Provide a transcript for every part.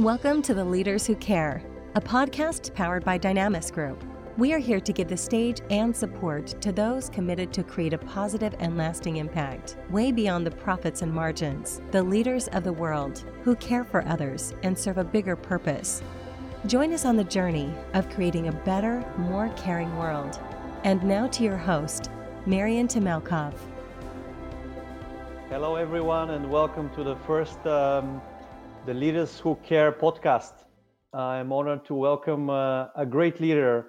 Welcome to The Leaders Who Care, a podcast powered by Dynamis Group. We are here to give the stage and support to those committed to create a positive and lasting impact, way beyond the profits and margins, the leaders of the world who care for others and serve a bigger purpose. Join us on the journey of creating a better, more caring world. And now to your host, Marian Temelkov. Hello, everyone, and welcome to the first um, The Leaders Who Care podcast. I'm honored to welcome uh, a great leader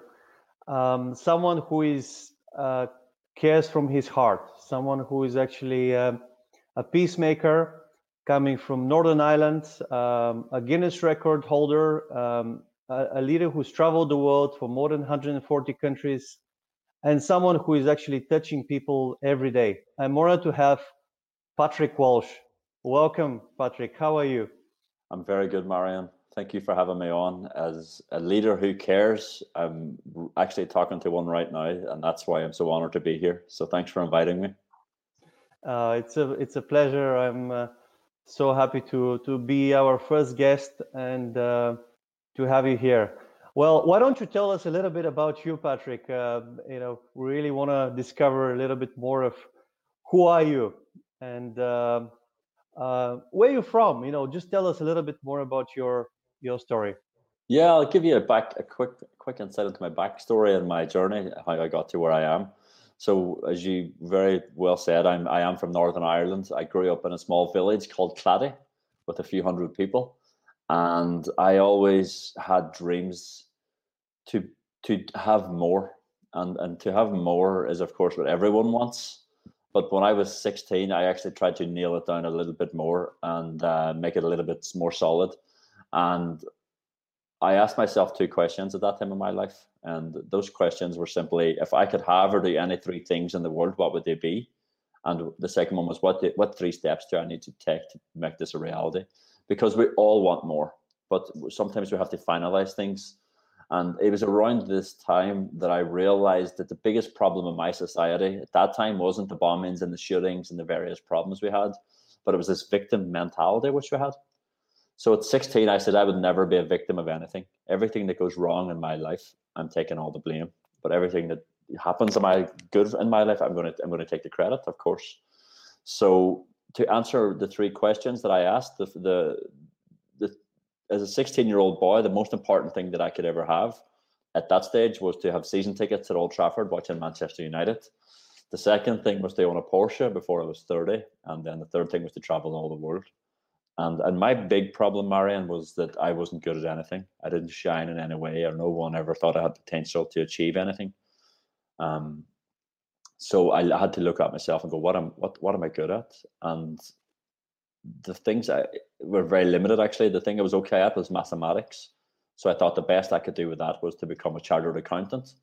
um, someone who is uh, cares from his heart, someone who is actually uh, a peacemaker coming from Northern Ireland, um, a Guinness record holder, um, a, a, leader who's traveled the world for more than 140 countries, and someone who is actually touching people every day. I'm honored to have Patrick Walsh. Welcome, Patrick. How are you? I'm very good, Marian. thank you for having me on. As a leader who cares, I'm actually talking to one right now, and that's why I'm so honored to be here. So thanks for inviting me. Uh, it's a it's a pleasure. I'm uh, so happy to to be our first guest and uh, to have you here. Well, why don't you tell us a little bit about you, Patrick? Uh, you know, we really want to discover a little bit more of who are you and uh, where you from. You know, just tell us a little bit more about your your story? Yeah, I'll give you a back a quick quick insight into my backstory and my journey, how I got to where I am. So, as you very well said, I'm I am from Northern Ireland. I grew up in a small village called Clady, with a few hundred people, and I always had dreams to to have more, and and to have more is of course what everyone wants. But when I was 16, I actually tried to nail it down a little bit more and uh, make it a little bit more solid and I asked myself two questions at that time in my life. And those questions were simply if I could have or do any three things in the world, what would they be? And the second one was what what three steps do I need to take to make this a reality? Because we all want more, but sometimes we have to finalize things. And it was around this time that I realized that the biggest problem in my society at that time wasn't the bombings and the shootings and the various problems we had, but it was this victim mentality which we had. So at 16, I said I would never be a victim of anything. Everything that goes wrong in my life, I'm taking all the blame. But everything that happens in my good in my life, I'm going to I'm to take the credit, of course. So to answer the three questions that I asked, the, the as a 16 year old boy, the most important thing that I could ever have at that stage was to have season tickets at Old Trafford watching Manchester United. The second thing was to own a Porsche before I was 30. And then the third thing was to travel all the world. And and my big problem, Marian, was that I wasn't good at anything. I didn't shine in any way, or no one ever thought I had potential to achieve anything. Um, so I had to look at myself and go, what am what what am I good at? And the things I were very limited. Actually, the thing I was okay at was mathematics. So I thought the best I could do with that was to become a chartered accountant.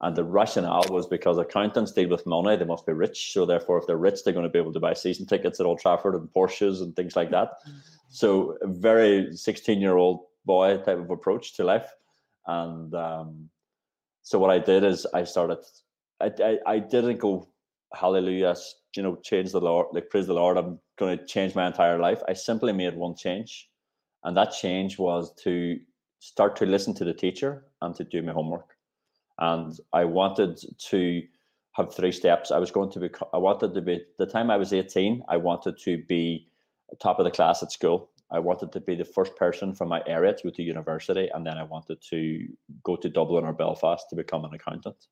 And the rationale was because accountants deal with money, they must be rich. So therefore, if they're rich, they're going to be able to buy season tickets at Old Trafford and Porsches and things like that. So a very 16 year old boy type of approach to life. And um, so what I did is I started, I, I, I didn't go, hallelujah, you know, change the Lord, like praise the Lord, I'm going to change my entire life. I simply made one change. And that change was to start to listen to the teacher and to do my homework and I wanted to have three steps. I was going to be. I wanted to be. The time I was eighteen, I wanted to be top of the class at school. I wanted to be the first person from my area to go to university, and then I wanted to go to Dublin or Belfast to become an accountant.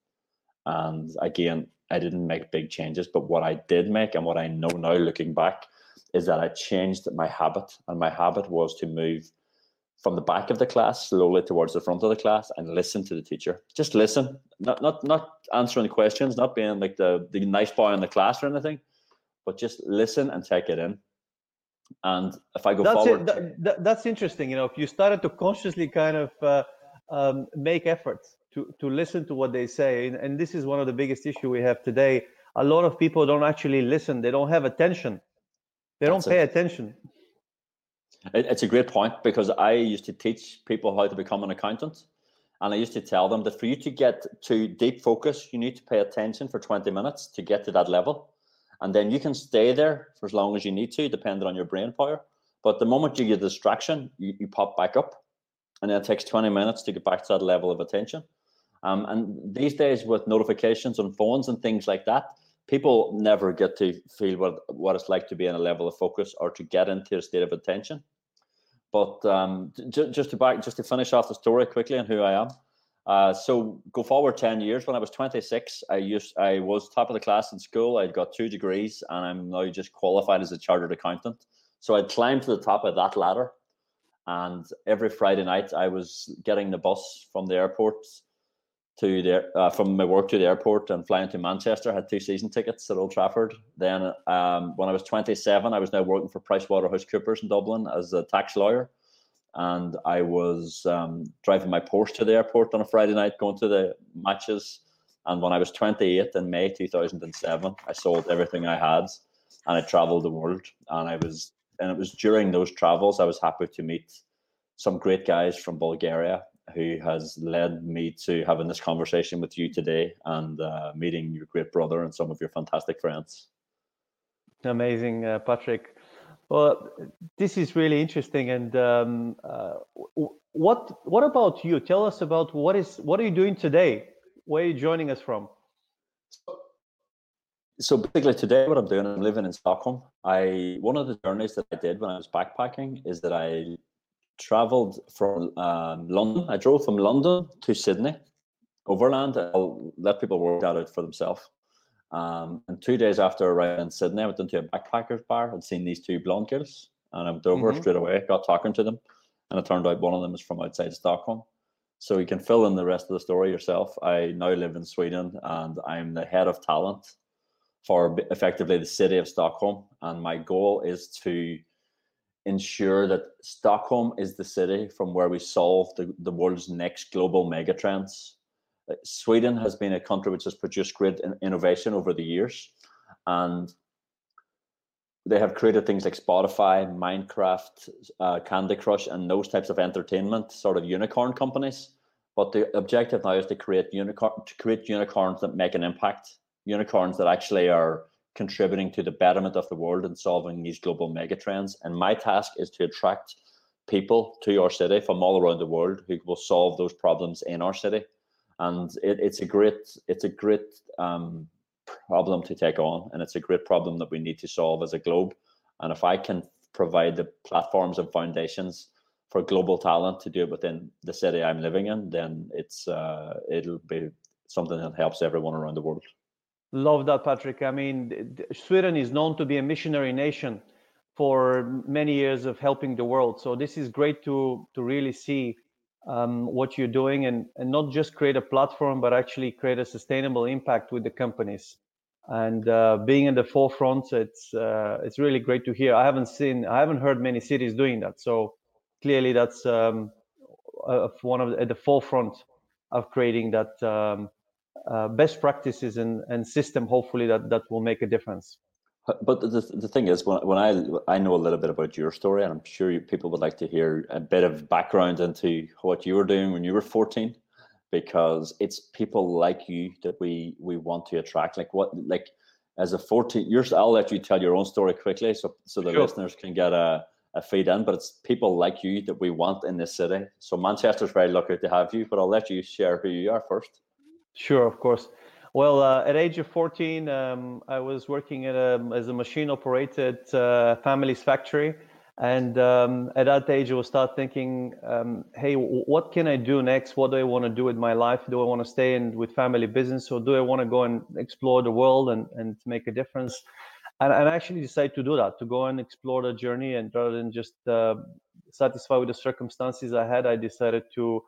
And again, I didn't make big changes, but what I did make, and what I know now looking back, is that I changed my habit, and my habit was to move from the back of the class slowly towards the front of the class and listen to the teacher. Just listen, not not not answering questions, not being like the the nice boy in the class or anything, but just listen and take it in. And if I go that's forward, it. That, that's interesting. You know, if you started to consciously kind of uh, um, make efforts to to listen to what they say, and, and this is one of the biggest issue we have today. A lot of people don't actually listen. They don't have attention. They don't pay it. attention. It's a great point because I used to teach people how to become an accountant. And I used to tell them that for you to get to deep focus, you need to pay attention for 20 minutes to get to that level. And then you can stay there for as long as you need to, depending on your brain power. But the moment you get distraction, you, you pop back up, and then it takes 20 minutes to get back to that level of attention. Um, and these days, with notifications on phones and things like that, people never get to feel what, what it's like to be in a level of focus or to get into a state of attention. But um, j- just to back, just to finish off the story quickly and who I am. Uh, so go forward 10 years when i was 26 i used i was top of the class in school i'd got two degrees and i'm now just qualified as a chartered accountant so i'd climbed to the top of that ladder and every friday night i was getting the bus from the airport to the uh, from my work to the airport and flying to manchester I had two season tickets at old trafford then um, when i was 27 i was now working for pricewaterhousecoopers in dublin as a tax lawyer and I was um, driving my Porsche to the airport on a Friday night, going to the matches. And when I was 28 in May 2007, I sold everything I had, and I traveled the world. And I was, and it was during those travels I was happy to meet some great guys from Bulgaria who has led me to having this conversation with you today and uh, meeting your great brother and some of your fantastic friends. Amazing, uh, Patrick. Well, this is really interesting. And um, uh, what what about you? Tell us about what is what are you doing today? Where are you joining us from? So basically, today what I'm doing, I'm living in Stockholm. I one of the journeys that I did when I was backpacking is that I traveled from um, London. I drove from London to Sydney overland. I'll let people work that out for themselves. Um, and two days after arriving in Sydney, I went into a backpackers bar. I'd seen these two blonde girls, and I went over mm-hmm. straight away, got talking to them, and it turned out one of them is from outside Stockholm. So you can fill in the rest of the story yourself. I now live in Sweden, and I'm the head of talent for effectively the city of Stockholm. And my goal is to ensure that Stockholm is the city from where we solve the, the world's next global megatrends Sweden has been a country which has produced great innovation over the years, and they have created things like Spotify, Minecraft, uh, Candy Crush, and those types of entertainment sort of unicorn companies. But the objective now is to create unicorn to create unicorns that make an impact, unicorns that actually are contributing to the betterment of the world and solving these global megatrends. And my task is to attract people to our city from all around the world who will solve those problems in our city and it, it's a great it's a great um, problem to take on, and it's a great problem that we need to solve as a globe. And if I can provide the platforms and foundations for global talent to do it within the city I'm living in, then it's uh, it'll be something that helps everyone around the world. Love that, Patrick. I mean, Sweden is known to be a missionary nation for many years of helping the world. So this is great to to really see um, what you're doing and, and not just create a platform, but actually create a sustainable impact with the companies. And uh, being in the forefront, it's uh, it's really great to hear. I haven't seen, I haven't heard many cities doing that. So clearly, that's um, one of the, at the forefront of creating that um, uh, best practices and, and system. Hopefully, that that will make a difference. But the, the thing is, when, when I I know a little bit about your story, and I'm sure you, people would like to hear a bit of background into what you were doing when you were 14, because it's people like you that we we want to attract. Like what, like as a 14 years, I'll let you tell your own story quickly, so so the sure. listeners can get a a feed in. But it's people like you that we want in this city. So Manchester's very lucky to have you. But I'll let you share who you are first. Sure, of course. Well, uh, at age of 14, um, I was working a, as a machine operated uh, family's factory. And um, at that age, I was start thinking, um, hey, what can I do next? What do I want to do with my life? Do I want to stay in with family business or do I want to go and explore the world and, and make a difference? And, and I actually decided to do that, to go and explore the journey. And rather than just uh, satisfied with the circumstances I had, I decided to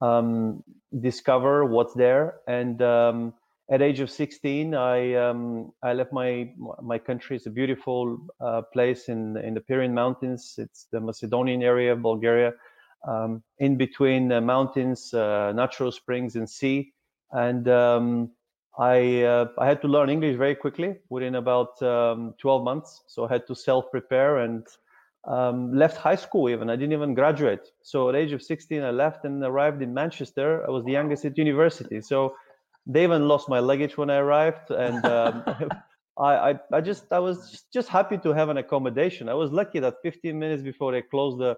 um, discover what's there. And um, at age of 16 i um, i left my my country. It's a beautiful uh, place in in the pyrenean mountains. It's the macedonian area of bulgaria um, in between mountains uh, natural springs and sea. And um, i uh, i had to learn english very quickly within about um, 12 months. So i had to self prepare and um, left high school even i didn't even graduate so at age of 16 i left and arrived in manchester i was the youngest at university so they even lost my luggage when I arrived, and um, I, I, I just I was just happy to have an accommodation. I was lucky that 15 minutes before they closed the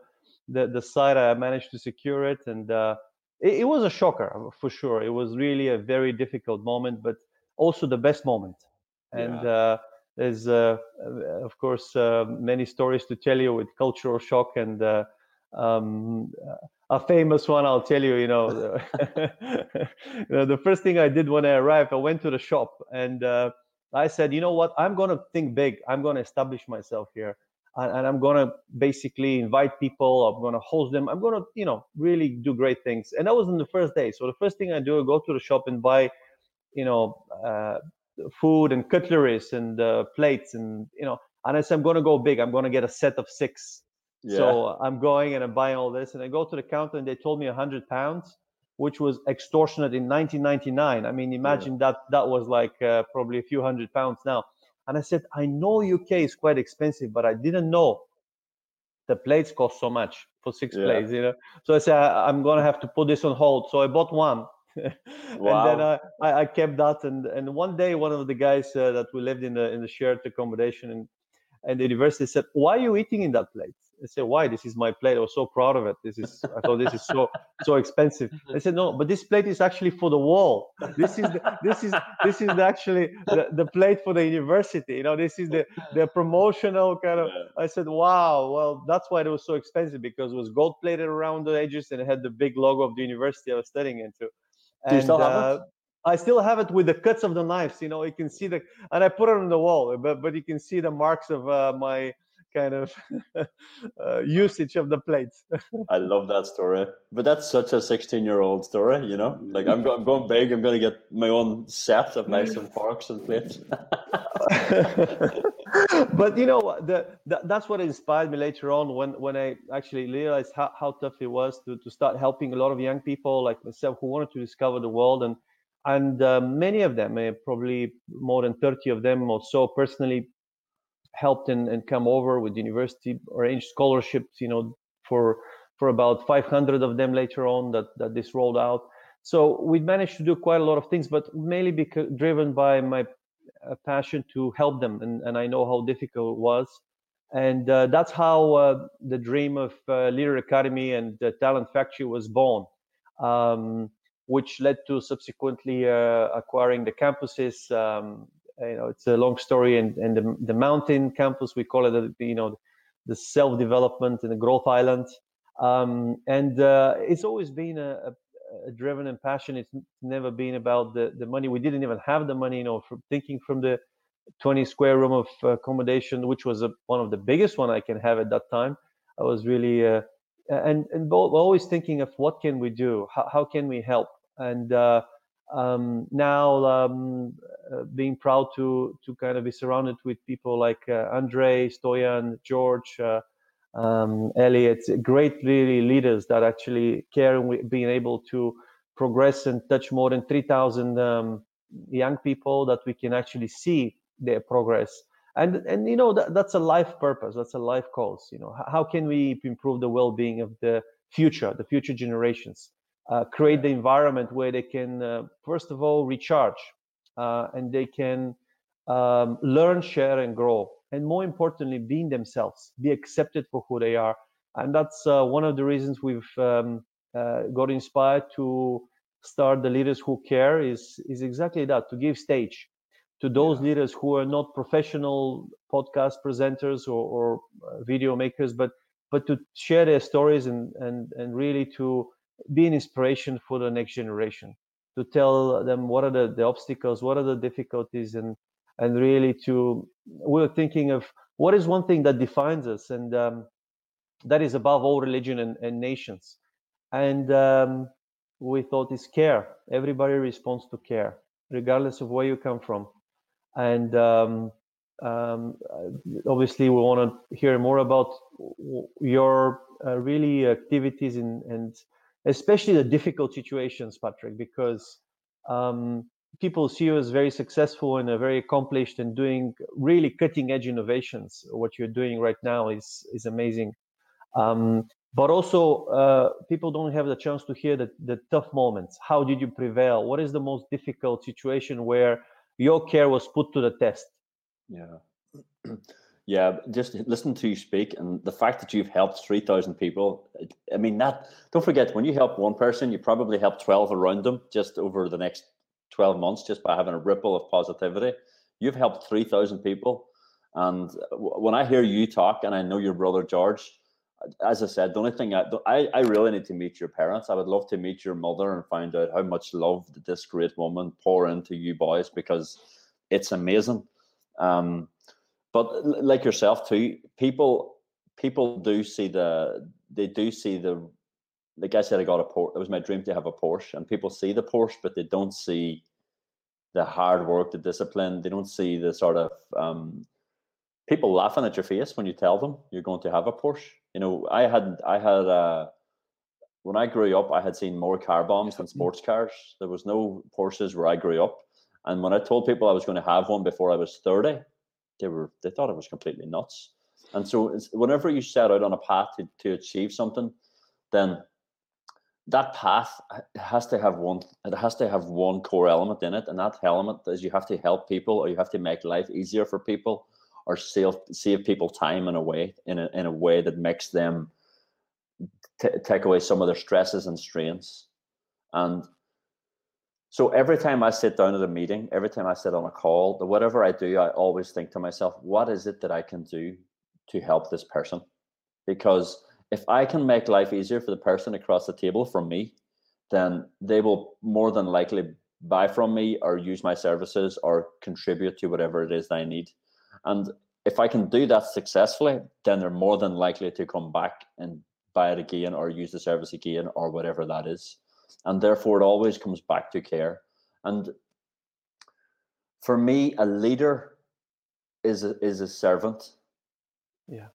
the, the site, I managed to secure it, and uh, it, it, was a shocker for sure. It was really a very difficult moment, but also the best moment. And yeah. uh, there's uh, of course uh, many stories to tell you with cultural shock and uh, um, a famous one I'll tell you. You know, you know, the first thing I did when I arrived, I went to the shop and uh, I said, you know what, I'm going to think big. I'm going to establish myself here. And, and I'm going to basically invite people. I'm going to host them. I'm going to, you know, really do great things. And that was in the first day. So the first thing I do, I go to the shop and buy, you know, uh, food and cutleries and uh, plates and, you know, and I said, I'm going to go big. I'm going to get a set of six. Yeah. So I'm going and I'm buying all this. And I go to the counter and they told me 100 pounds which was extortionate in 1999. I mean, imagine yeah. that that was like uh, probably a few hundred pounds now. And I said, I know UK is quite expensive, but I didn't know the plates cost so much for six yeah. plates, you know. So I said, I'm gonna have to put this on hold. So I bought one. Wow. And then I, I, kept that, and and one day one of the guys uh, that we lived in the in the shared accommodation and and the university said, "Why are you eating in that plate?" I said, why? This is my plate. I was so proud of it. This is, I thought this is so, so expensive. I said, no, but this plate is actually for the wall. This is, the, this is, this is actually the, the plate for the university. You know, this is the, the promotional kind of, I said, wow, well, that's why it was so expensive because it was gold plated around the edges and it had the big logo of the university I was studying into. And, Do you still have uh, it? I still have it with the cuts of the knives. You know, you can see the, and I put it on the wall, but but you can see the marks of uh, my kind of uh, usage of the plates. I love that story, but that's such a 16 year old story, you know. Like I'm, go- I'm going big. I'm going to get my own set of knives and forks and plates. but you know, the, the, that's what inspired me later on when when I actually realized how, how tough it was to to start helping a lot of young people like myself who wanted to discover the world and and uh, many of them, uh, probably more than 30 of them or so, personally helped and, and come over with university arranged scholarships you know for for about 500 of them later on that that this rolled out. So we managed to do quite a lot of things but mainly because driven by my uh, passion to help them and, and i know how difficult it was. And uh, that's how uh, the dream of uh, leader academy and the talent factory was born um, which led to subsequently uh, acquiring the campuses um, you know it's a long story and and the, the mountain campus we call it you know the self development and the growth island um, and uh, it's always been a, a, a, driven and passion it's never been about the, the money. We didn't even have the money you know from thinking from the 20 square room of accommodation which was a, one of the biggest one i can have at that time. I was really uh, and and always thinking of what can we do? How, how can we help? And uh, um, now um, uh, being proud to to kind of be surrounded with people like uh, Andre, Stoyan, George, uh, um, Elliot, great really leaders that actually care and being able to progress and touch more than 3,000 um, young people that we can actually see their progress. And and you know that, that's a life purpose. That's a life cause. You know how can we improve the well-being of the future, the future generations? Uh, create the environment where they can, uh, first of all, recharge uh, and they can um, learn, share, and grow. And more importantly, being themselves, be accepted for who they are. And that's uh, one of the reasons we've um, uh, got inspired to start the Leaders Who Care is, is exactly that to give stage to those yeah. leaders who are not professional podcast presenters or, or uh, video makers, but but to share their stories and and and really to be an inspiration for the next generation to tell them what are the, the obstacles what are the difficulties and and really to we're thinking of what is one thing that defines us and um, that is above all religion and, and nations. And um, we thought is care. Everybody responds to care regardless of where you come from. And um, um, obviously we want to hear more about your uh, really activities in, and especially the difficult situations, Patrick, because um, people see you as very successful and very accomplished and doing really cutting edge innovations. What you're doing right now is is amazing. Um, but also, uh, people don't have the chance to hear the, the tough moments. How did you prevail? What is the most difficult situation where your care was put to the test? Yeah. Yeah, just listen to you speak, and the fact that you've helped three thousand people. I mean, that. Don't forget, when you help one person, you probably help twelve around them just over the next twelve months, just by having a ripple of positivity. You've helped three thousand people, and when I hear you talk, and I know your brother George, as I said, the only thing I, I, I really need to meet your parents. I would love to meet your mother and find out how much love this great woman pour into you boys because it's amazing. Um, but like yourself too, people people do see the they do see the like I said, I got a Porsche. It was my dream to have a Porsche, and people see the Porsche, but they don't see the hard work, the discipline. They don't see the sort of um, people laughing at your face when you tell them you're going to have a Porsche. You know, I had I had uh, when I grew up, I had seen more car bombs than sports cars. There was no Porsches where I grew up, and when I told people I was going to have one before I was thirty, they were they thought it was completely nuts. And so whenever you set out on a path to, to achieve something, then that path has to have one it has to have one core element in it and that element is you have to help people or you have to make life easier for people or save save people time in a way in a, in a way that makes them t- take away some of their stresses and strains and so every time I sit down at a meeting, every time I sit on a call, whatever I do, I always think to myself, what is it that I can do to help this person? Because if I can make life easier for the person across the table from me, then they will more than likely buy from me or use my services or contribute to whatever it is that I need. And if I can do that successfully, then they're more than likely to come back and buy it again or use the service again or whatever that is and therefore it always comes back to care. And for me a leader is a, is a servant. Yeah.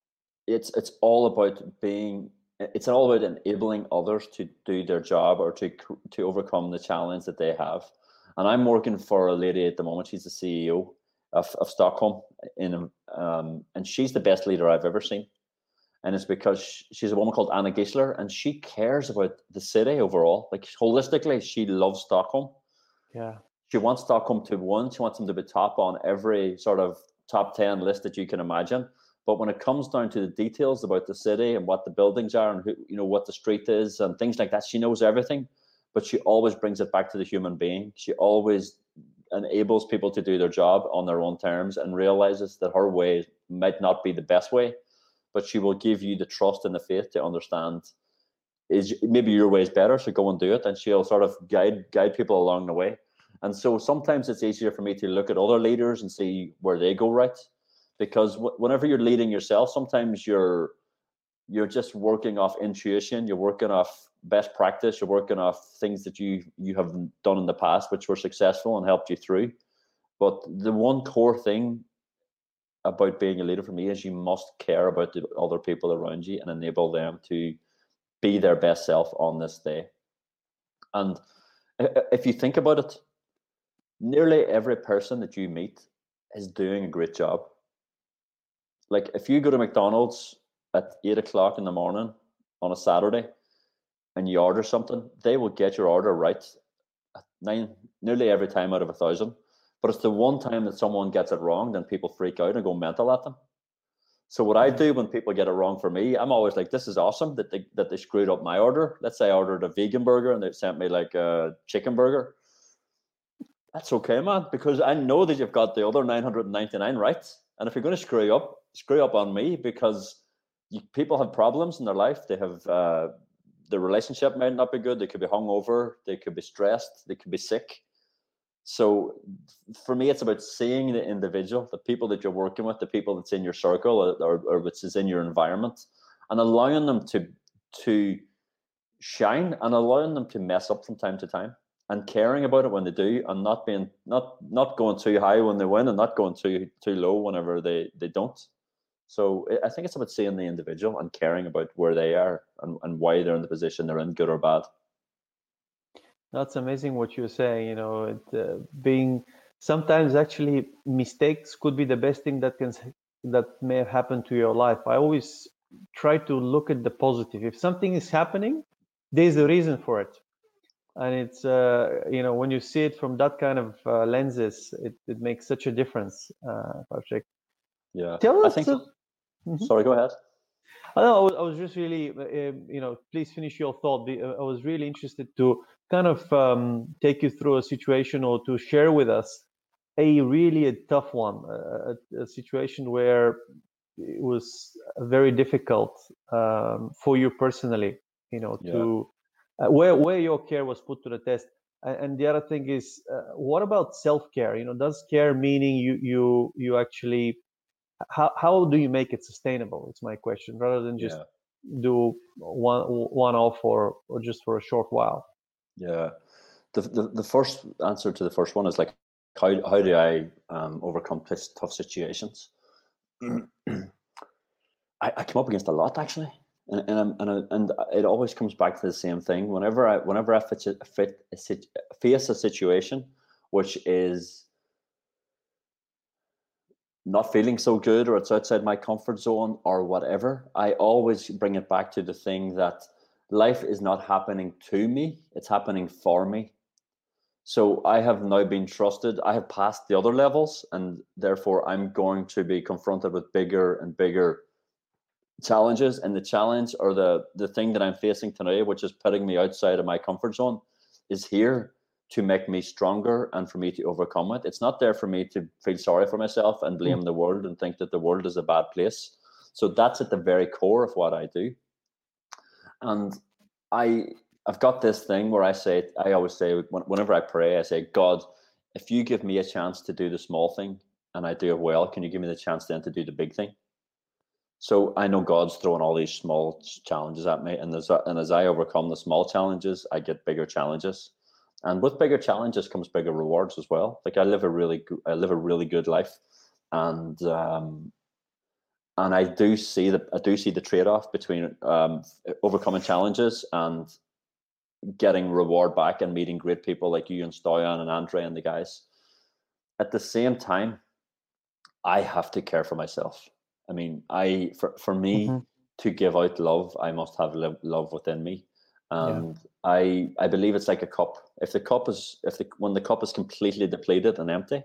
It's it's all about being it's all about enabling others to do their job or to to overcome the challenge that they have. And i'm working for a lady at the moment she's the ceo of, of stockholm in um, and she's the best leader i've ever seen and it's because she's a woman called Anna Gisler, and she cares about the city overall. Like holistically, she loves Stockholm. Yeah, she wants Stockholm to win. She wants them to be top on every sort of top ten list that you can imagine. But when it comes down to the details about the city and what the buildings are and who, you know what the street is and things like that, she knows everything. But she always brings it back to the human being. She always enables people to do their job on their own terms and realizes that her way might not be the best way but she will give you the trust and the faith to understand is maybe your way is better, so go and do it, and she'll sort of guide guide people along the way. And so sometimes it's easier for me to look at other leaders and see where they go right, because w- whenever you're leading yourself, sometimes you're you're just working off intuition, you're working off best practice, you're working off things that you you have done in the past which were successful and helped you through. But the one core thing about being a leader for me is you must care about the other people around you and enable them to be their best self on this day. And if you think about it, nearly every person that you meet is doing a great job. Like if you go to McDonald's at eight o'clock in the morning on a Saturday and you order something, they will get your order right nine nearly every time out of a thousand. But it's the one time that someone gets it wrong, then people freak out and go mental at them. So what I do when people get it wrong for me, I'm always like, "This is awesome that they that they screwed up my order." Let's say I ordered a vegan burger and they sent me like a chicken burger. That's okay, man, because I know that you've got the other 999 right. And if you're going to screw up, screw up on me because you, people have problems in their life. They have uh, the relationship might not be good. They could be hungover. They could be stressed. They could be sick. So for me, it's about seeing the individual, the people that you're working with, the people that's in your circle or, or, or which is in your environment, and allowing them to to shine and allowing them to mess up from time to time and caring about it when they do and not being not not going too high when they win and not going too too low whenever they they don't. So i think it's about seeing the individual and caring about where they are and, and why they're in the position they're in good or bad that's amazing what you're saying. You know, it, uh, being sometimes actually mistakes could be the best thing that can that may have happened to your life. I always try to look at the positive. If something is happening, there's a reason for it. and it's uh, you know when you see it from that kind of uh, lenses, it, it makes such a difference, uh, Patrick. Yeah, Tell I us. think. uh, Mhm. Sorry, go ahead. I know, I was, I was just really, uh, um, you know, please finish your thought. Uh, I was really interested to kind of um, take you through a situation or to share with us a really a tough one, a, a- situation where it was very difficult um, for you personally, you know, Yeah. to uh, where where your care was put to the test. A- And the other thing is, uh, what about self care? You know, does care meaning you you you actually how how do you make it sustainable? It's my question, rather than just Yeah. do one one off or or just for a short while. Yeah. The, the the first answer to the first one is like how how do I um, overcome tough situations? I, I come up against a lot actually, and and and and it always comes back to the same thing. Whenever I whenever I fit, fit face a situation which is not feeling so good or it's outside my comfort zone or whatever, I always bring it back to the thing that life is not happening to me, it's happening for me. So I have now been trusted. I have passed the other levels, and therefore I'm going to be confronted with bigger and bigger challenges. And the challenge or the the thing that I'm facing today, which is putting me outside of my comfort zone, is here to make me stronger and for me to overcome it. It's not there for me to feel sorry for myself and hmm. blame the world and think that the world is a bad place. So that's at the very core of what I do. And I I've got this thing where I say I always say whenever I pray, I say, God, if you give me a chance to do the small thing and I do it well, can you give me the chance then to do the big thing? So I know God's throwing all these small challenges at me, and as and as I overcome the small challenges, I get bigger challenges, and with bigger challenges comes bigger rewards as well. Like I live a really I live a really good life, and um, and I do see the I do see the trade off between um, overcoming challenges and getting reward back and meeting great people like you and Stoyan and Andre and the guys. At the same time, I have to care for myself. I mean, I for for me Mhm. to give out love, I must have lo- love within me, Yeah. and I I believe it's like a cup. If the cup is if the when the cup is completely depleted and empty,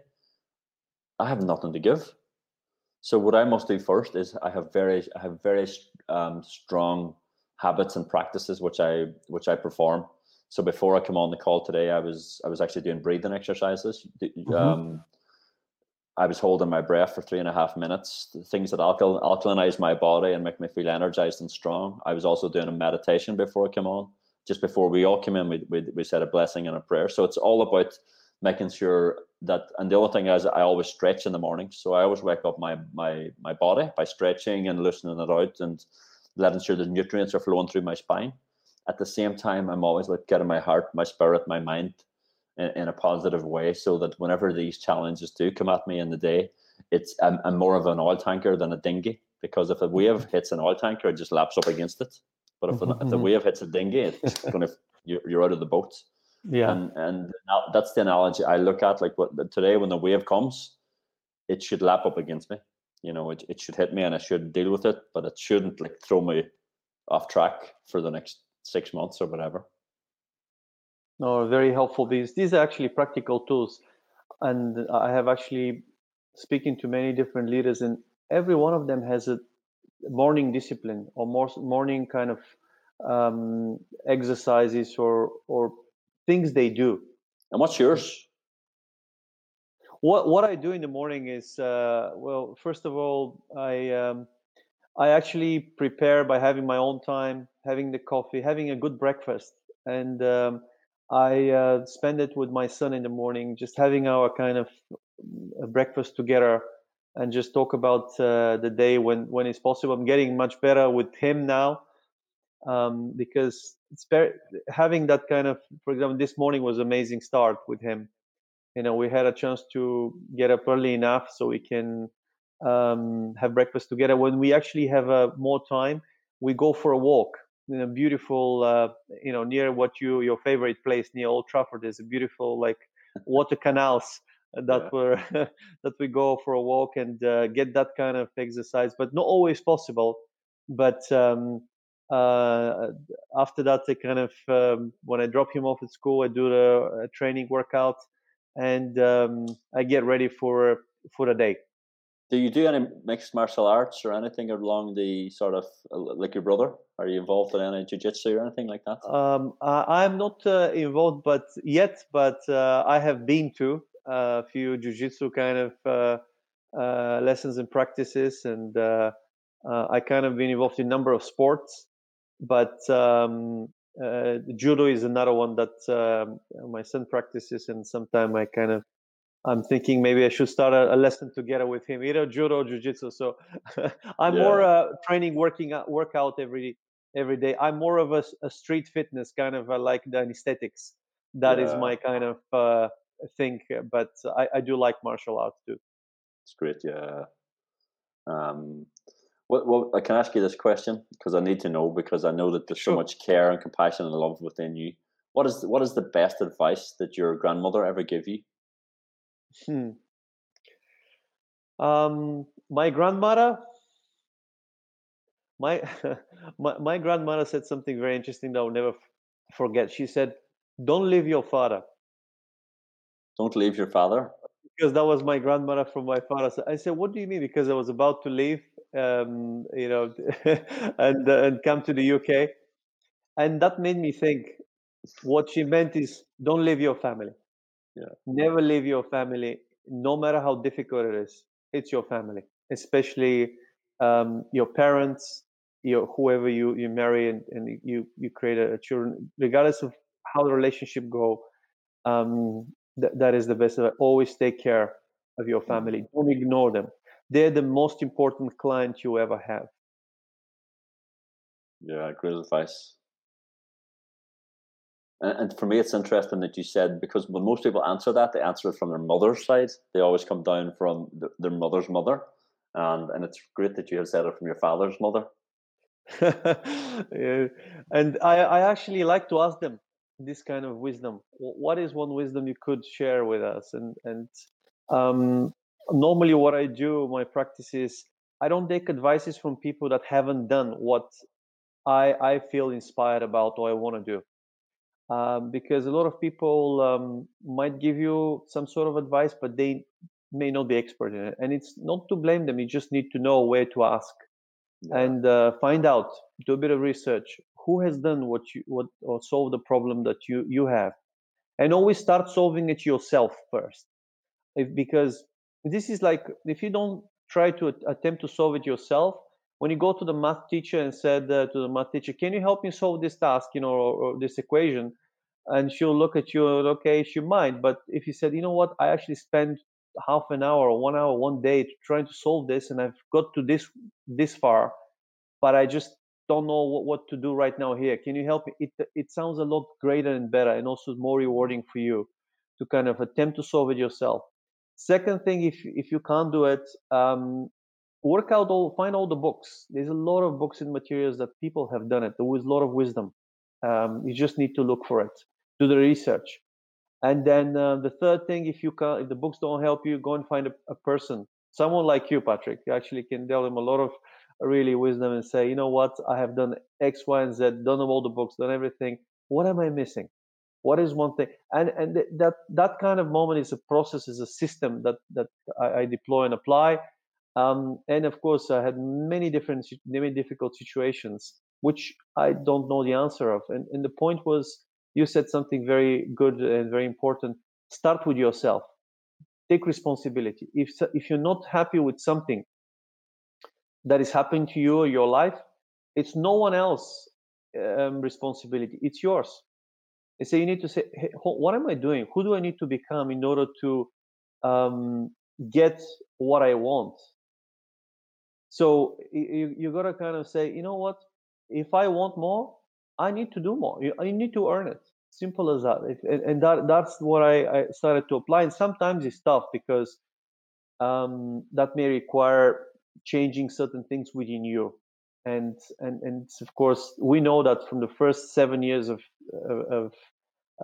I have nothing to give. So what I must do first is I have very I have very um, strong habits and practices which I which I perform. So before I come on the call today, I was I was actually doing breathing exercises. Mhm. Um, I was holding my breath for three and a half minutes. the Things that alkal- alkalinize my body and make me feel energized and strong. I was also doing a meditation before I came on. Just before we all came in, we, we, we said a blessing and a prayer. So it's all about making sure that. And the other thing is, I always stretch in the morning. So I always wake up my my my body by stretching and loosening it out and letting sure the nutrients are flowing through my spine. At the same time, I'm always like getting my heart, my spirit, my mind in, in a positive way so that whenever these challenges do come at me in the day, it's I'm, I'm more of an oil tanker than a dinghy because if a wave hits an oil tanker, it just laps up against it. But if, an, if the Mhm. wave hits a dinghy, it's gonna you're, you're out of the boat. Yeah. And and now that's the analogy I look at. Like what today when the wave comes, it should lap up against me. You know, it, it should hit me and I should deal with it, but it shouldn't like throw me off track for the next six months or whatever. No, very helpful. These these are actually practical tools, and I have actually speaking to many different leaders, and every one of them has a morning discipline or more morning kind of um, exercises or or things they do. And what's yours? What what I do in the morning is uh, well, first of all, I um, I actually prepare by having my own time, having the coffee, having a good breakfast, and um, I uh, spend it with my son in the morning, just having our kind of uh, breakfast together, and just talk about uh, the day when when it's possible. I'm getting much better with him now um, because it's very having that kind of. For example, this morning was amazing start with him. You know, we had a chance to get up early enough so we can um, have breakfast together. When we actually have uh, more time, we go for a walk in a beautiful, uh, you know, near what you your favorite place near Old Trafford. There's a beautiful like water canals that Yeah. were that we go for a walk and uh, get that kind of exercise, but not always possible. But um, after that, I kind of um, when I drop him off at school, I do the training workout, and um, I get ready for for the day. Do you do any mixed martial arts or anything along the sort of uh, like your brother? Are you involved in any jiu-jitsu or anything like that? Um, I'm not uh, involved, but yet, but uh, I have been to a few jiu-jitsu kind of uh, uh lessons and practices, and uh, I kind of been involved in a number of sports. But um, judo is another one that um, my son practices, and sometimes I kind of I'm thinking maybe I should start a, a lesson together with him, either judo or jiu-jitsu. So I'm yeah. more uh, training, working out, workout every every day. I'm more of a, a street fitness kind of uh, like the aesthetics. That yeah. is my kind of uh, thing. But I, I do like martial arts too. It's great, yeah. Um, what, what I can ask you this question because I need to know because I know that there's sure. so much care and compassion and love within you. What is what is the best advice that your grandmother ever gave you? Hmm. Um, my grandmother, my, my my grandmother said something very interesting that I'll never forget. She said, "Don't leave your father." Don't leave your father. Because that was my grandmother from my father. So I said, "What do you mean?" Because I was about to leave, um, you know, and uh, and come to the UK, and that made me think. What she meant is, don't leave your family. Yeah. Never leave your family, no matter how difficult it is. It's your family, especially um, your parents, your whoever you you marry and, and you you create a, a children, regardless of how the relationship go. Um, th- that is the best. Always take care of your mm-hmm. family. Don't ignore them. They're the most important client you ever have. Yeah, great advice. And, for me, it's interesting that you said because when most people answer that, they answer it from their mother's side. They always come down from the, their mother's mother, and and it's great that you have said it from your father's mother. yeah. And I, I actually like to ask them this kind of wisdom. What is one wisdom you could share with us? And and um, normally, what I do, my practice is I don't take advices from people that haven't done what I I feel inspired about or I want to do um, because a lot of people um, might give you some sort of advice, but they may not be expert in it. And it's not to blame them; you just need to know where to ask yeah. and uh, find out. Do a bit of research. Who has done what you what or solved the problem that you you have, and always start solving it yourself first. If, because this is like if you don't try to attempt to solve it yourself when you go to the math teacher and said uh, to the math teacher, "Can you help me solve this task, you know, or, or this equation?" and she'll look at you, and okay, she might. But if you said, "You know what? I actually spent half an hour or one hour, one day trying to solve this, and I've got to this this far, but I just don't know what, what to do right now here. Can you help me?" It it sounds a lot greater and better, and also more rewarding for you to kind of attempt to solve it yourself. Second thing, if if you can't do it, um, work out all find all the books. There's a lot of books and materials that people have done it there is a lot of wisdom. Um, you just need to look for it do the research. And then uh, the third thing if you can if the books don't help you go and find a, a person someone like you patrick. You actually can tell them a lot of really wisdom and say you know what? I have done x y and z done all the books done everything. What am i missing what is one thing and and that that kind of moment is a process is a system that that I, I deploy and apply um, and of course, I had many different, many difficult situations, which I don't know the answer of. And, and the point was, you said something very good and very important. Start with yourself. Take responsibility. If if you're not happy with something that is happening to you or your life, it's no one else um, responsibility. It's yours. And so you need to say, hey, what am I doing? Who do I need to become in order to um, get what I want? So you, you got to kind of say, you know what? If I want more, I need to do more. I need to earn it. Simple as that. And, and, that that's what I, I, started to apply. And sometimes it's tough because um, that may require changing certain things within you. And and and of course we know that from the first seven years of of,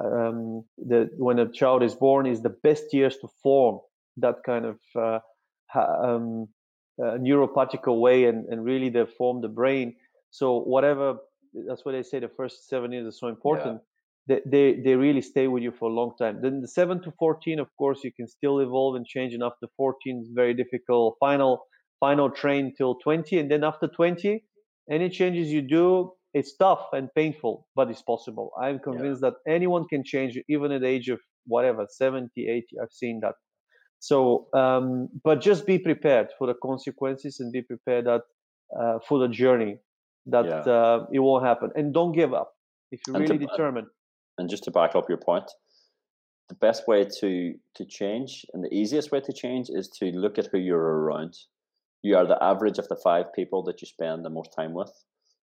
um, the when a child is born is the best years to form that kind of uh, um, uh, neuropathical way and, and really they form the brain. So whatever that's why they say the first seven years are so important. Yeah. They, they they really stay with you for a long time. Then the seven to fourteen, of course, you can still evolve and change. And after fourteen is very difficult. Final final train till twenty, and then after twenty, any changes you do, it's tough and painful, but it's possible. I'm convinced yeah. that anyone can change, even at the age of whatever 70, 80. I've seen that. So, um, but just be prepared for the consequences and be prepared that uh, for the journey that yeah. uh, it won't happen and don't give up if you're really to, determined and just to back up your point the best way to to change and the easiest way to change is to look at who you're around you are the average of the five people that you spend the most time with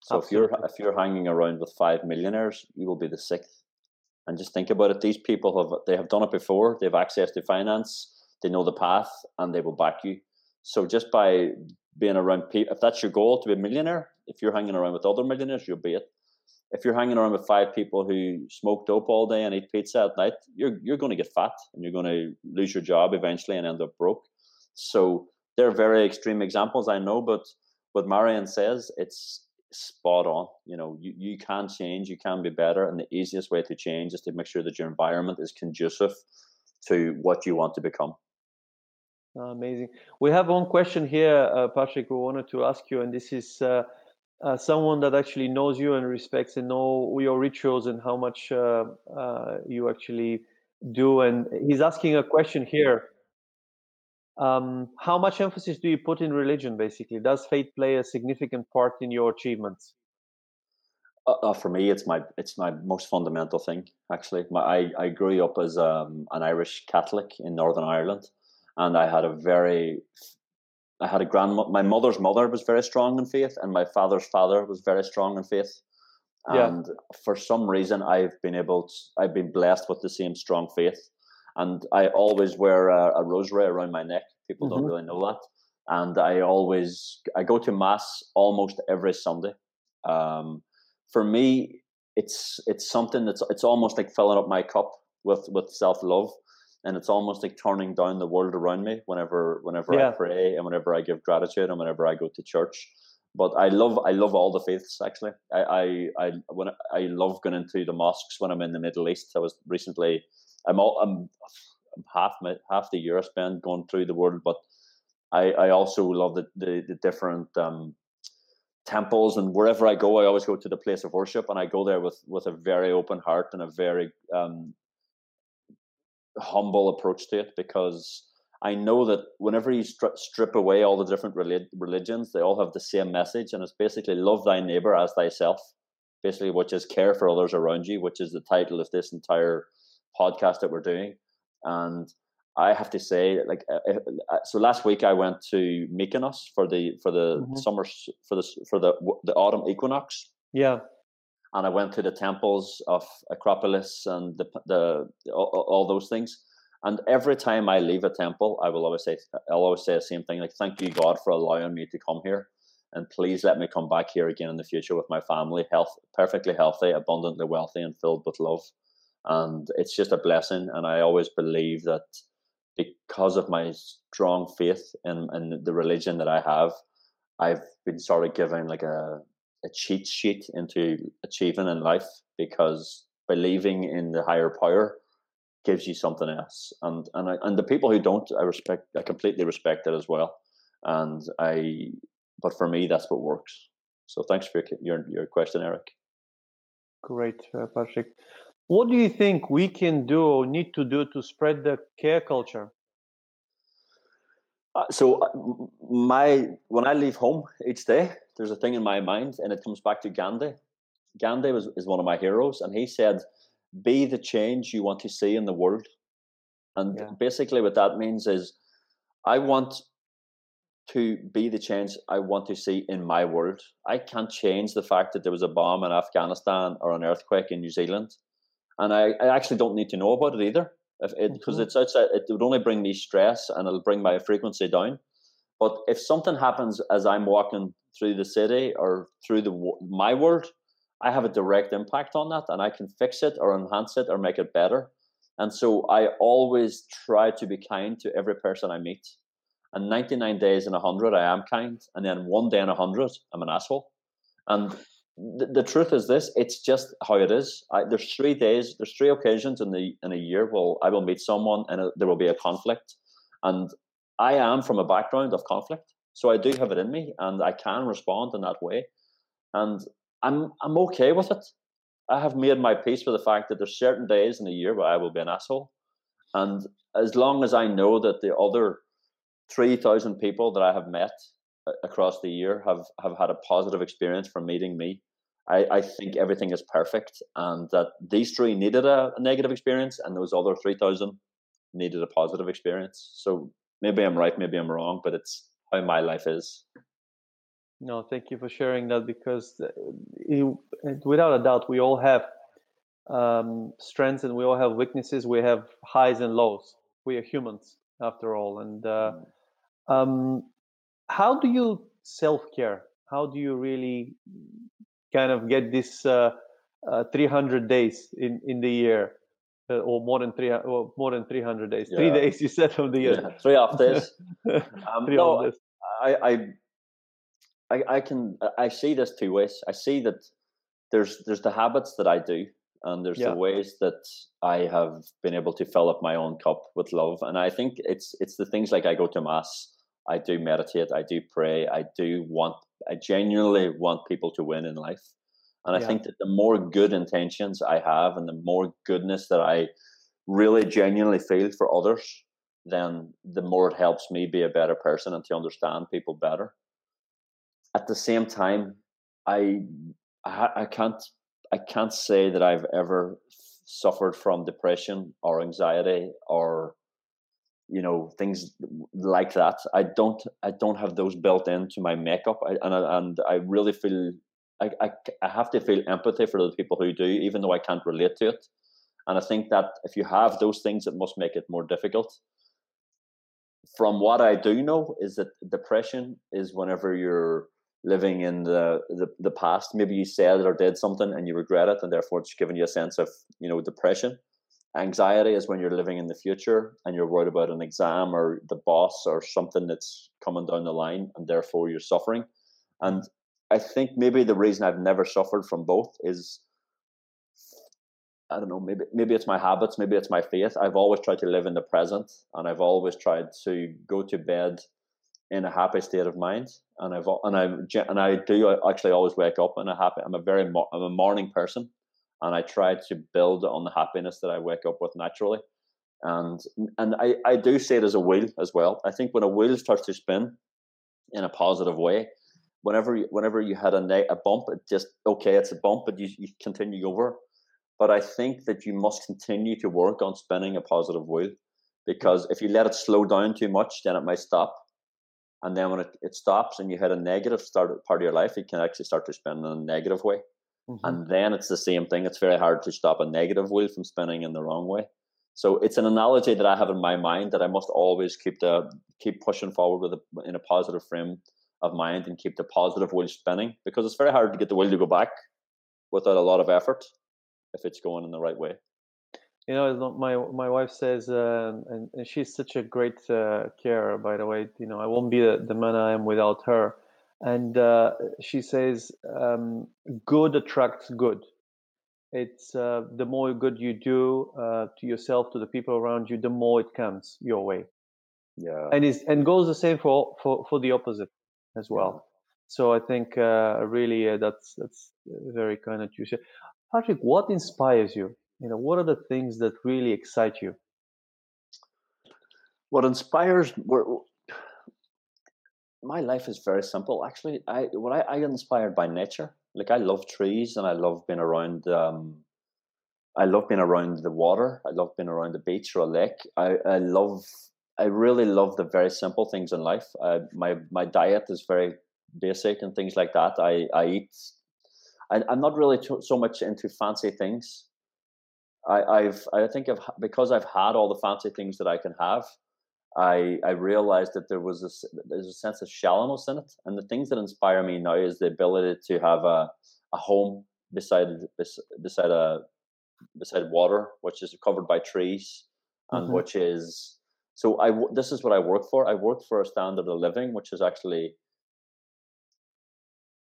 so Absolutely. if you're if you're hanging around with five millionaires you will be the sixth and just think about it these people have they have done it before they've access to finance they know the path and they will back you so just by being around people, if that's your goal to be a millionaire, if you're hanging around with other millionaires, you'll be it. If you're hanging around with five people who smoke dope all day and eat pizza at night, you're you're going to get fat and you're going to lose your job eventually and end up broke. So they're very extreme examples, I know, but what Marian says, it's spot on. You know, you, you can change, you can be better, and the easiest way to change is to make sure that your environment is conducive to what you want to become. Ah, amazing. We have one question here, uh, Patrick, we wanted to ask you, and this is uh, uh, someone that actually knows you and respects and know your rituals and how much uh, uh, you actually do. And he's asking a question here. Um, how much emphasis do you put in religion, basically? Does faith play a significant part in your achievements? Uh, for me, it's my it's my most fundamental thing. Actually, my, I I grew up as um, an Irish Catholic in Northern Ireland, and I had a very I had a grandma. My mother's mother was very strong in faith, and my father's father was very strong in faith. And yeah. for some reason, I've been able. To, I've been blessed with the same strong faith, and I always wear a, a rosary around my neck. People mm-hmm. don't really know that, and I always I go to mass almost every Sunday. Um, for me, it's it's something that's it's almost like filling up my cup with with self love and it's almost like turning down the world around me whenever whenever yeah. I pray and whenever I give gratitude and whenever I go to church. But I love I love all the faiths actually. I I, I when I I love going into the mosques when I'm in the Middle East. I was recently I'm all I'm, I'm half my, half the year I spend going through the world, but I I also love the the, the different um, temples and wherever I go, I always go to the place of worship, and I go there with with a very open heart and a very um, humble approach to it because I know that whenever you stri- strip away all the different relig- religions, they all have the same message, and it's basically love thy neighbor as thyself, basically, which is care for others around you, which is the title of this entire podcast that we're doing. And I have to say, like, uh, uh, uh so last week I went to Mykonos for the for the mm-hmm. summer for the for the the autumn equinox. Yeah, and I went to the temples of Acropolis and the, the all, all, those things. And every time I leave a temple, I will always say I'll always say the same thing like "Thank you God for allowing me to come here, and please let me come back here again in the future with my family, health, perfectly healthy, abundantly wealthy, and filled with love." And it's just a blessing. And I always believe that because of my strong faith in, in the religion that I have, I've been sort of given like a a cheat sheet into achieving in life because believing in the higher power gives you something else. And and I, and the people who don't, I respect. I completely respect it as well. And I, but for me, that's what works. So thanks for your your question, Eric. Great, uh, Patrick. What do you think we can do or need to do to spread the care culture? Uh, so uh, my when I leave home each day, there's a thing in my mind, and it comes back to Gandhi. Gandhi was is one of my heroes, and he said, "Be the change you want to see in the world." And yeah. basically, what that means is, I want to be the change I want to see in my world. I can't change the fact that there was a bomb in Afghanistan or an earthquake in New Zealand, and I, I actually don't need to know about it either because it, mm-hmm. it's outside. It would only bring me stress, and it'll bring my frequency down. But if something happens as I'm walking through the city or through the my world, I have a direct impact on that, and I can fix it or enhance it or make it better. And so I always try to be kind to every person I meet. And 99 days in 100, I am kind. And then one day in 100, I'm an asshole. And the, truth is this: it's just how it is. I, there's three days, there's three occasions in the in a year. Well, I will meet someone, and uh, there will be a conflict, and I am from a background of conflict, so I do have it in me, and I can respond in that way, and I'm I'm okay with it. I have made my peace with the fact that there's certain days in the year where I will be an asshole, and as long as I know that the other three thousand people that I have met across the year have have had a positive experience from meeting me. I, I think everything is perfect, and that these three needed a, a negative experience, and those other three thousand needed a positive experience. So maybe I'm right, maybe I'm wrong, but it's how my life is. No, thank you for sharing that because you, without a doubt, we all have um, strengths and we all have weaknesses. We have highs and lows. We are humans after all, and uh, mm. um, how do you self care? How do you really kind of get this uh, uh, 300 days in, in the year? Uh, or more than three, or more than 300 days. Yeah. Three days, you said, of the year. Yeah, three off days. um, three no, days. I, I, I, I can, I see this two ways. I see that there's, there's the habits that I do, and there's yeah. the ways that I have been able to fill up my own cup with love. And I think it's, it's the things like I go to mass I do meditate, I do pray, I do want, I genuinely want people to win in life. And I yeah. think that the more good intentions I have and the more goodness that I really genuinely feel for others, then the more it helps me be a better person and to understand people better. At the same time, I I, I can't I can't say that I've ever suffered from depression or anxiety or you know things like that. I don't i don't have those built into my makeup. I, and I, and i really feel I, I, I have to feel empathy for the people who do even though i can't relate to it. And i think that if you have those things it must make it more difficult. From what i do know is that depression is whenever you're living in the, the the past. Maybe you said or did something and you regret it and therefore it's giving you a sense of you know depression Anxiety is when you're living in the future and you're worried about an exam or the boss or something that's coming down the line, and therefore you're suffering. And I think maybe the reason I've never suffered from both is I don't know, maybe maybe it's my habits, maybe it's my faith. I've always tried to live in the present and I've always tried to go to bed in a happy state of mind. And I've and I and I do actually always wake up in a happy. I'm a very I'm a morning person and I try to build on the happiness that I wake up with naturally. And and I, I do see it as a wheel as well. I think when a wheel starts to spin in a positive way, whenever you, whenever you had a a bump, it just okay, it's a bump, but you, you continue over. But I think that you must continue to work on spinning a positive wheel because if you let it slow down too much, then it might stop. And then when it, it stops and you hit a negative start part of your life, it can actually start to spin in a negative way. Mm-hmm. And then it's the same thing. It's very hard to stop a negative wheel from spinning in the wrong way. So it's an analogy that I have in my mind that I must always keep the keep pushing forward with a, in a positive frame of mind and keep the positive wheel spinning because it's very hard to get the wheel to go back without a lot of effort if it's going in the right way. You know, my my wife says, uh, and, and, she's such a great uh, carer. By the way, you know, I won't be the, the man I am without her and uh, she says um, good attracts good. It's uh, the more good you do uh, to yourself to the people around you the more it comes your way. Yeah. And is and goes the same for for, for the opposite as well. So i think uh, really uh, that's that's very kind of you. Patrick what inspires you? You know what are the things that really excite you? What inspires my life is very simple. Actually, I what I, I inspired by nature. Like I love trees and I love being around. Um, I love being around the water. I love being around the beach or a lake. I, I love. I really love the very simple things in life. Uh, my my diet is very basic and things like that. I I eat. I, I'm not really so much into fancy things. I, I've I think I've because I've had all the fancy things that I can have. I I realized that there was a there's a sense of shallowness in it, and the things that inspire me now is the ability to have a a home beside beside a beside water, which is covered by trees, and mm-hmm. which is so I this is what I work for. I work for a standard of living, which is actually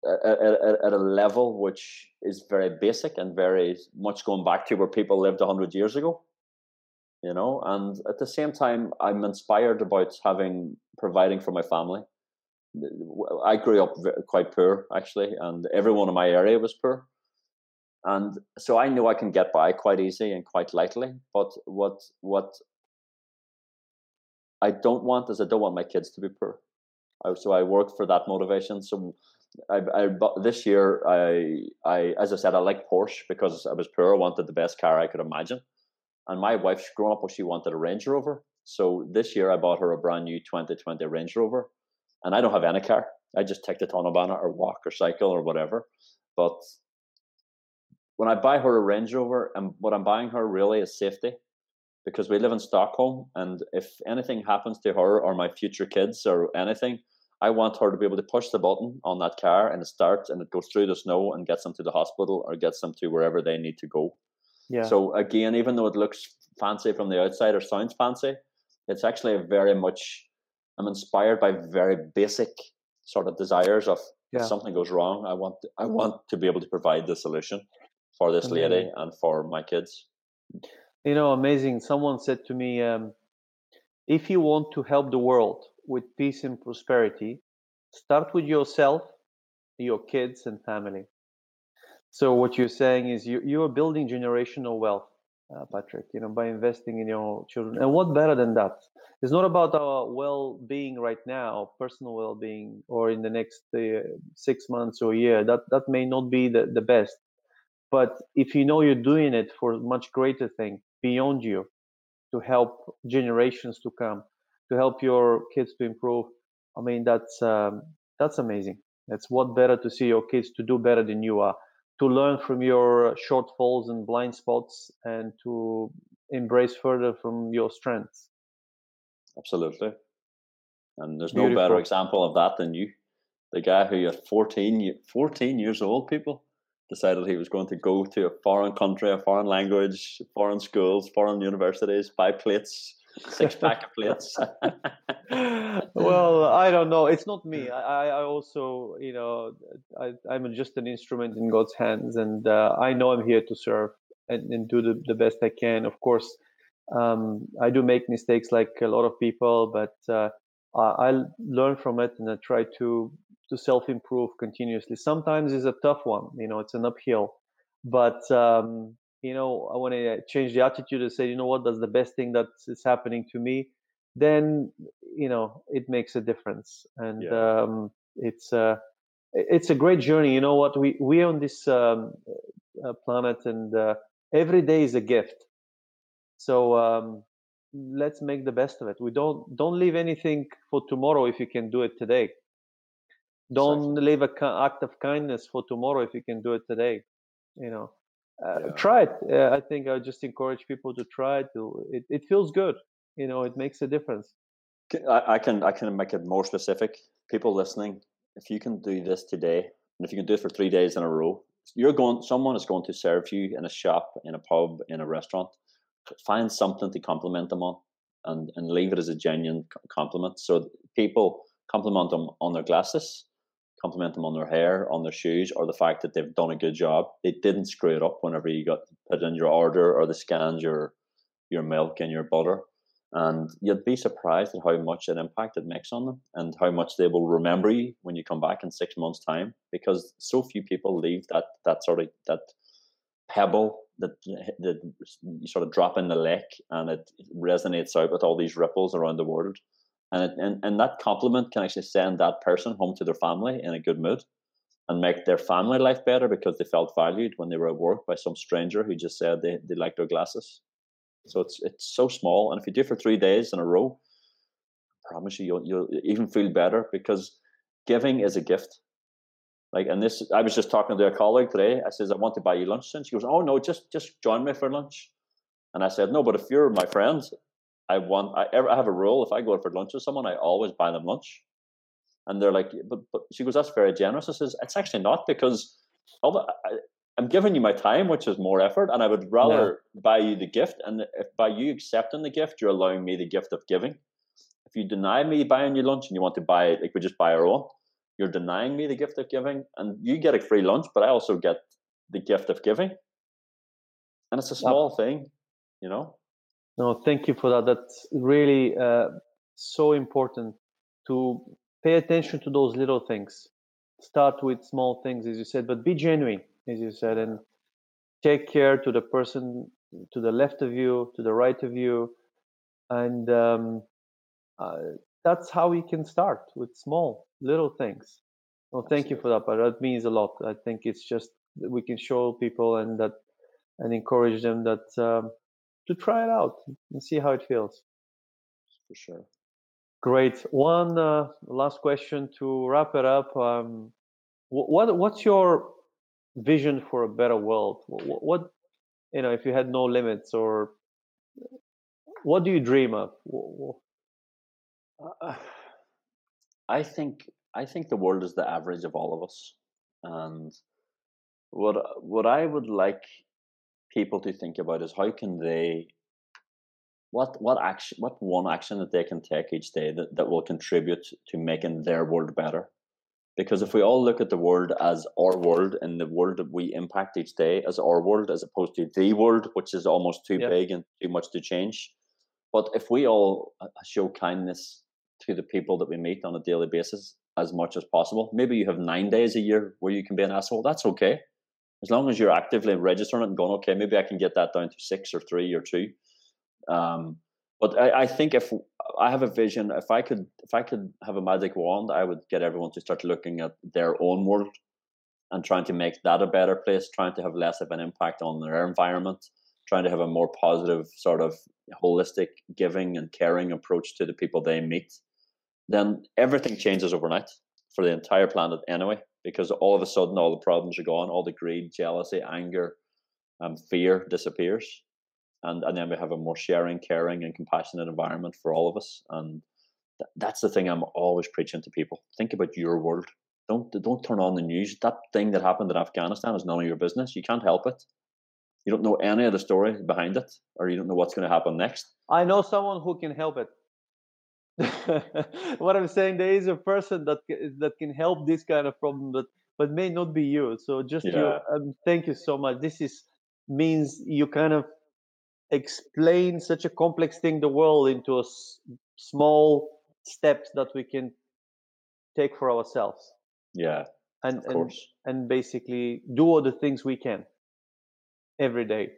at, at, at, a level which is very basic and very much going back to where people lived 100 years ago you know and at the same time i'm inspired about having providing for my family. I grew up quite poor actually and everyone in my area was poor. And so i knew i can get by quite easy and quite lightly but what what i don't want is i don't want my kids to be poor. So i work for that motivation. So I, I this year I I as I said I like Porsche because I was poor. I wanted the best car I could imagine, and my wife's grown up. She wanted a Range Rover. So this year I bought her a brand new 2020 Range Rover, and I don't have any car. I just take the Tunnelbana or walk or cycle or whatever. But when I buy her a Range Rover, and what I'm buying her really is safety, because we live in Stockholm, and if anything happens to her or my future kids or anything, I want her to be able to push the button on that car and it starts and it goes through the snow and gets them to the hospital or gets them to wherever they need to go. Yeah. So again, even though it looks fancy from the outside or sounds fancy, it's actually very much I'm inspired by very basic sort of desires of yeah. if something goes wrong, I want I want to be able to provide the solution for this lady and for my kids. You know, amazing. Someone said to me, um, if you want to help the world, with peace and prosperity, start with yourself, your kids, and family. So what you're saying is you you are building generational wealth, uh, Patrick. You know by investing in your children, and what better than that? It's not about our well-being right now, personal well-being, or in the next uh, six months or year. That that may not be the, the best, but if you know you're doing it for a much greater thing beyond you, to help generations to come, to help your kids to improve i mean that's um, that's amazing it's what better to see your kids to do better than you are to learn from your shortfalls and blind spots and to embrace further from your strengths. Absolutely. And there's Beautiful. no better example of that than you. The guy who at 14 14 years old people decided he was going to go to a foreign country a foreign language foreign schools foreign universities buy plates six pack of plates. well, I don't know. It's not me. I, I also, you know, I, I'm just an instrument in God's hands, and uh, I know I'm here to serve and, and do the, the best I can. Of course, um, I do make mistakes like a lot of people, but uh, I I learn from it and I try to to self improve continuously. Sometimes it's a tough one. You know, it's an uphill, but um, you know i want to change the attitude and say you know what? That's the best thing that is happening to me then you know it makes a difference. And yeah. um, it's uh, it's a great journey. You know what? We we on this um, uh, planet and uh, every day is a gift. So um, let's make the best of it. We don't don't leave anything for tomorrow if you can do it today. Don't exactly. leave a act of kindness for tomorrow if you can do it today you know uh, yeah. try it. Uh, I think I just encourage people to try it. To it, it feels good. You know, it makes a difference. I, I can I can make it more specific. People listening, if you can do this today, and if you can do it for three days in a row, you're going. Someone is going to serve you in a shop, in a pub, in a restaurant. Find something to compliment them on, and and leave it as a genuine compliment. So people compliment them on their glasses compliment them on their hair, on their shoes, or the fact that they've done a good job. They didn't screw it up whenever you got put in your order or the scans your your milk and your butter. And you'd be surprised at how much an impact it makes on them and how much they will remember you when you come back in six months' time. Because so few people leave that that sort of that pebble that that you sort of drop in the lake and it resonates out with all these ripples around the world and, it, and and that compliment can actually send that person home to their family in a good mood and make their family life better because they felt valued when they were at work by some stranger who just said they, they liked their glasses. So it's it's so small. And if you do it for three days in a row I promise you you'll, you'll even feel better because giving is a gift. Like and this i was just talking to a colleague today. I says i want to buy you lunch. And she goes oh no just just join me for lunch. And i said no but if you're my friend I want I ever I have a rule if I go out for lunch with someone, I always buy them lunch. And they're like, but but she goes, that's very generous. I says, it's actually not because although I, am giving you my time, which is more effort, and I would rather yeah. buy you the gift. And if by you accepting the gift, you're allowing me the gift of giving. If you deny me buying you lunch and you want to buy it, like we just buy our own, you're denying me the gift of giving, and you get a free lunch, but I also get the gift of giving. And it's a small thing, you know. No, thank you for that. That's really uh, so important to pay attention to those little things. Start with small things, as you said, but be genuine, as you said, and take care to the person to the left of you, to the right of you, and um, uh, that's how we can start with small little things. Well, thank you for that, but that means a lot. I think it's just we can show people and that and encourage them that um, to try it out and see how it feels. For sure. Great. One uh, last question to wrap it up. Um, what what's your vision for a better world? What, what you know, if you had no limits, or what do you dream of? Uh, I think I think the world is the average of all of us, and what what I would like people to think about is how can they what what action what one action that they can take each day that, that will contribute to making their world better? Because if we all look at the world as our world and the world that we impact each day as our world as opposed to the world which is almost too big and too much to change. But if we all uh, show kindness to the people that we meet on a daily basis as much as possible maybe you have nine days a year where you can be an asshole that's okay as long as you're actively registering it and going, okay, maybe I can get that down to six or three or two. Um, but I, I, think if I have a vision, if I could, if I could have a magic wand, I would get everyone to start looking at their own world and trying to make that a better place, trying to have less of an impact on their environment, trying to have a more positive sort of holistic giving and caring approach to the people they meet. Then everything changes overnight for the entire planet anyway because all of a sudden all the problems are gone, all the greed, jealousy, anger, and fear disappears, and and then we have a more sharing, caring, and compassionate environment for all of us. And th- that's the thing I'm always preaching to people: think about your world. Don't don't turn on the news. That thing that happened in Afghanistan is none of your business. You can't help it. You don't know any of the story behind it, or you don't know what's going to happen next. I know someone who can help it. what I'm saying, there is a person that that can help this kind of problem, but but may not be you. So just yeah. you, um, thank you so much. This is means you kind of explain such a complex thing, the world, into a s- small steps that we can take for ourselves. Yeah, and and and basically do all the things we can every day.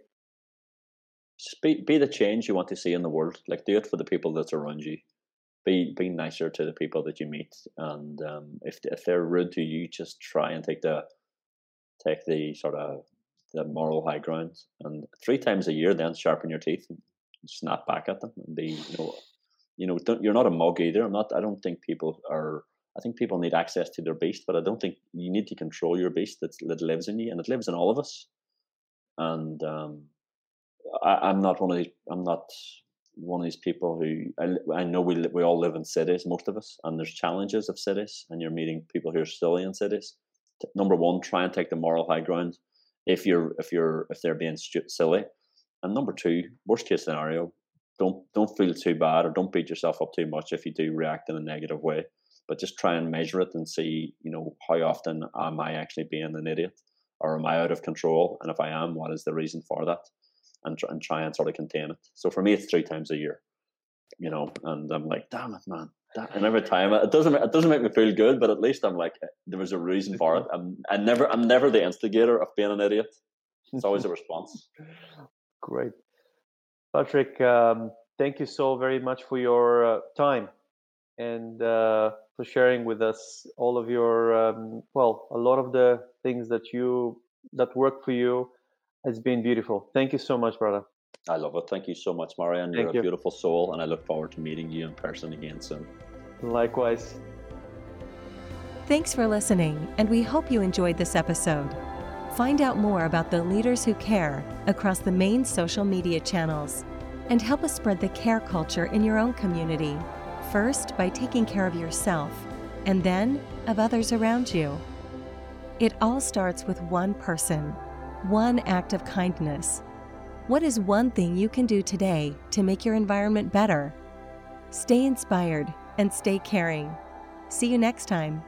Just be be the change you want to see in the world. Like do it for the people that's around you be be nicer to the people that you meet, and um, if if they're rude to you, just try and take the take the sort of the moral high ground. And three times a year, then sharpen your teeth and snap back at them and be you know you know don't, you're not a mug either. I'm not. I don't think people are. I think people need access to their beast, but I don't think you need to control your beast that that lives in you, and it lives in all of us. And um, I, I'm not one of these. I'm not one of these people who I, I know we we all live in cities, most of us, and there's challenges of cities, and you're meeting people who are silly in cities. Number one, try and take the moral high ground if you're if you're if they're being silly, and number two, worst case scenario, don't don't feel too bad or don't beat yourself up too much if you do react in a negative way, but just try and measure it and see you know how often am I actually being an idiot or am I out of control, and if I am, what is the reason for that? And, and try and sort of contain it. So for me, it's three times a year, you know, and I'm like, damn it, man. And every time it doesn't it doesn't make me feel good, but at least I'm like there was a reason for it. I'm I never I'm never the instigator of being an idiot. It's always a response. Great, Patrick. Um, thank you so very much for your uh, time and uh, for sharing with us all of your um, well a lot of the things that you that work for you it's been beautiful. Thank you so much, brother. I love it. Thank you so much, Marian. You're Thank a beautiful soul, and I look forward to meeting you in person again soon. Likewise. Thanks for listening, and we hope you enjoyed this episode. Find out more about the leaders who care across the main social media channels and help us spread the care culture in your own community. First, by taking care of yourself, and then of others around you. It all starts with one person one act of kindness. What is one thing you can do today to make your environment better? Stay inspired and stay caring. See you next time.